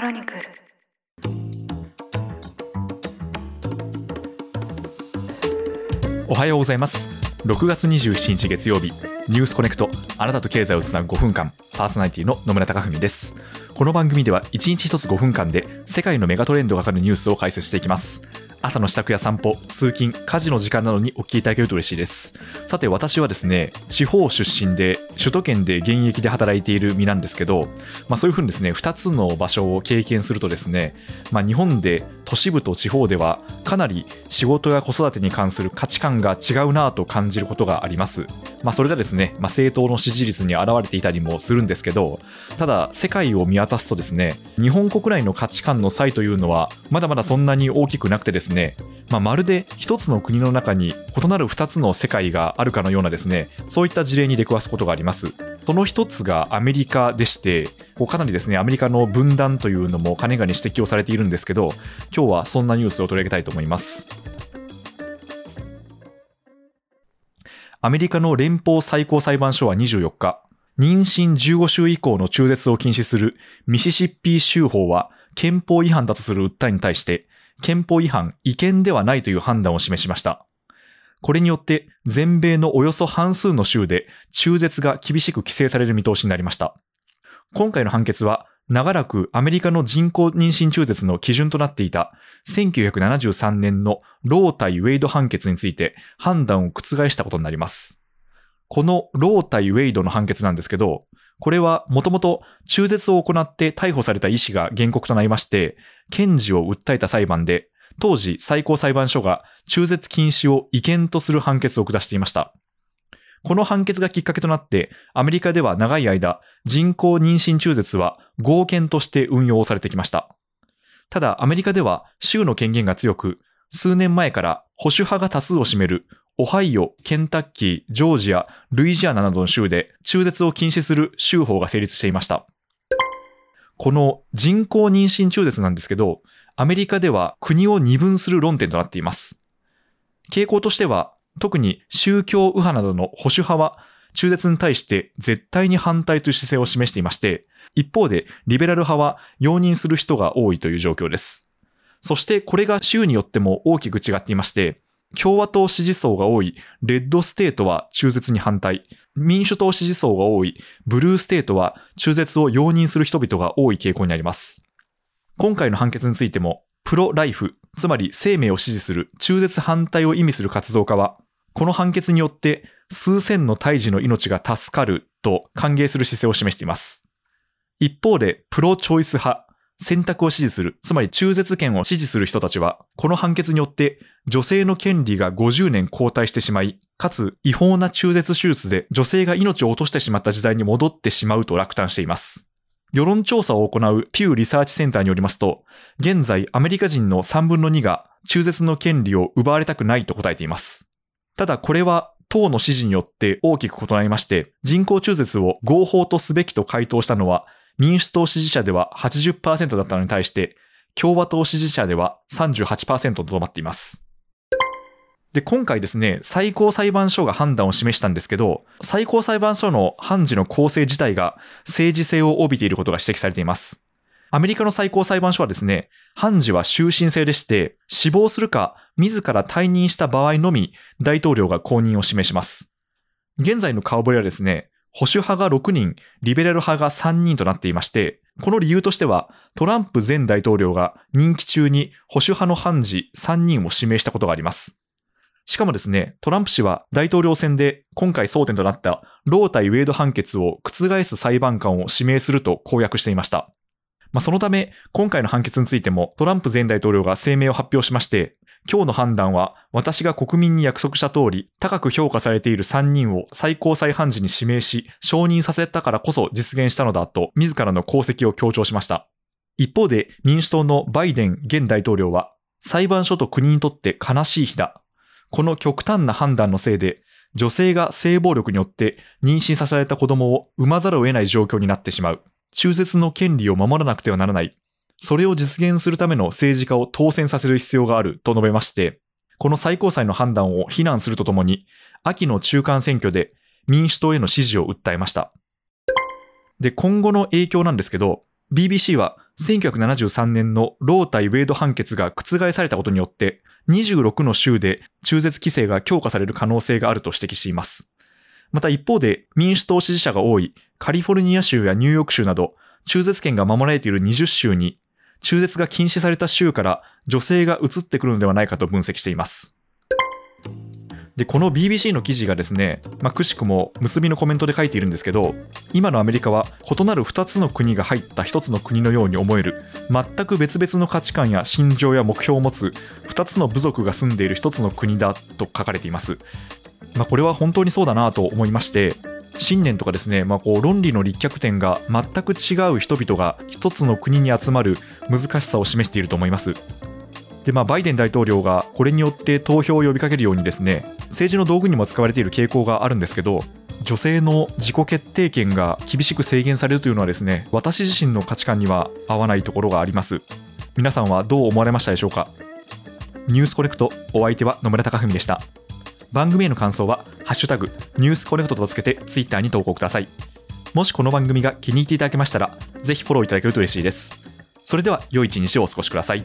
クロニクル。おはようございます。6月27日月曜日。ニュースコネクト。あなたと経済をつなぐ5分間。パーソナリティの野村貴文です。この番組では1日1つ5分間で世界のメガトレンドがかかるニュースを解説していきます。朝の支度や散歩通勤家事の時間などにお聞きいただけると嬉しいです。さて私はですね地方出身で首都圏で現役で働いている身なんですけど、まあ、そういうふうにですね2つの場所を経験するとですね、まあ、日本で都市部と地方ではかなり仕事や子育てに関する価値観が違うなと感じることがあります。まあ、それがですね、まあ、政党の支持率に現れていたりもするんですけどただ世界を見渡すとですね日本国内の価値観の差異というのはまだまだそんなに大きくなくてですね、まあ、まるで一つの国の中に異なる二つの世界があるかのようなですねそういった事例に出くわすことがあります。その一つがアメリカでしてこうかなりですねアメリカの分断というのもかねがに指摘をされているんですけど今日はそんなニュースを取り上げたいと思います。アメリカの連邦最高裁判所は24日、妊娠15週以降の中絶を禁止するミシシッピー州法は憲法違反だとする訴えに対して、憲法違反、違憲ではないという判断を示しました。これによって全米のおよそ半数の州で中絶が厳しく規制される見通しになりました。今回の判決は長らくアメリカの人工妊娠中絶の基準となっていた1973年のロー対ウェイド判決について判断を覆したことになります。このロー対ウェイドの判決なんですけど、これはもともと中絶を行って逮捕された医師が原告となりまして、検事を訴えた裁判で、当時最高裁判所が中絶禁止を違憲とする判決を下していました。この判決がきっかけとなって、アメリカでは長い間、人工妊娠中絶は合憲として運用されてきました。ただ、アメリカでは州の権限が強く、数年前から保守派が多数を占めるオハイオ、ケンタッキー、ジョージア、ルイジアナなどの州で中絶を禁止する州法が成立していました。この人工妊娠中絶なんですけど、アメリカでは国を二分する論点となっています。傾向としては、特に宗教右派などの保守派は中絶に対して絶対に反対という姿勢を示していまして、一方でリベラル派は容認する人が多いという状況です。そしてこれが州によっても大きく違っていまして、共和党支持層が多いレッドステートは中絶に反対、民主党支持層が多いブルーステートは中絶を容認する人々が多い傾向になります。今回の判決についても、プロライフ、つまり生命を支持する中絶反対を意味する活動家は、この判決によって数千の胎児の命が助かると歓迎する姿勢を示しています。一方で、プロチョイス派、選択を支持する、つまり中絶権を支持する人たちは、この判決によって女性の権利が50年後退してしまい、かつ違法な中絶手術で女性が命を落としてしまった時代に戻ってしまうと落胆しています。世論調査を行うピューリサーチセンターによりますと、現在アメリカ人の3分の2が中絶の権利を奪われたくないと答えています。ただこれは党の指示によって大きく異なりまして、人工中絶を合法とすべきと回答したのは、民主党支持者では80%だったのに対して、共和党支持者では38%とどまっています。で、今回ですね、最高裁判所が判断を示したんですけど、最高裁判所の判事の構成自体が政治性を帯びていることが指摘されています。アメリカの最高裁判所はですね、判事は終身制でして、死亡するか、自ら退任した場合のみ、大統領が公認を示します。現在の顔ぶれはですね、保守派が6人、リベラル派が3人となっていまして、この理由としては、トランプ前大統領が任期中に保守派の判事3人を指名したことがあります。しかもですね、トランプ氏は大統領選で今回争点となったロー対ウェイド判決を覆す裁判官を指名すると公約していました。まあ、そのため、今回の判決についてもトランプ前大統領が声明を発表しまして、今日の判断は私が国民に約束した通り、高く評価されている3人を最高裁判事に指名し、承認させたからこそ実現したのだと、自らの功績を強調しました。一方で、民主党のバイデン現大統領は、裁判所と国にとって悲しい日だ。この極端な判断のせいで、女性が性暴力によって妊娠させられた子供を産まざるを得ない状況になってしまう。中絶の権利を守らなくてはならない。それを実現するための政治家を当選させる必要があると述べまして、この最高裁の判断を非難するとともに、秋の中間選挙で民主党への支持を訴えました。で、今後の影響なんですけど、BBC は1973年のロー対ウェイド判決が覆されたことによって、26の州で中絶規制が強化される可能性があると指摘しています。また一方で民主党支持者が多いカリフォルニア州やニューヨーク州など中絶権が守られている20州に中絶が禁止された州から女性が移ってくるのではないかと分析しています。で、この BBC の記事がですね、まあ、くしくも結びのコメントで書いているんですけど、今のアメリカは異なる2つの国が入った1つの国のように思える、全く別々の価値観や心情や目標を持つ2つの部族が住んでいる1つの国だと書かれています。まあ、これは本当にそうだなと思いまして、信念とかですね、まあ、こう論理の立脚点が全く違う人々が一つの国に集まる難しさを示していると思います。でまあ、バイデン大統領がこれによって投票を呼びかけるようにですね政治の道具にも使われている傾向があるんですけど女性の自己決定権が厳しく制限されるというのはですね私自身の価値観には合わないところがあります。皆さんはどう思われましたでしょうか？ニュースコネクトお相手は野村貴文でした。番組への感想は「ハッシュタグニュースコネクト」とつけてツイッターに投稿ください。もしこの番組が気に入っていただけましたらぜひフォローいただけると嬉しいです。それでは良い一日をお過ごしください。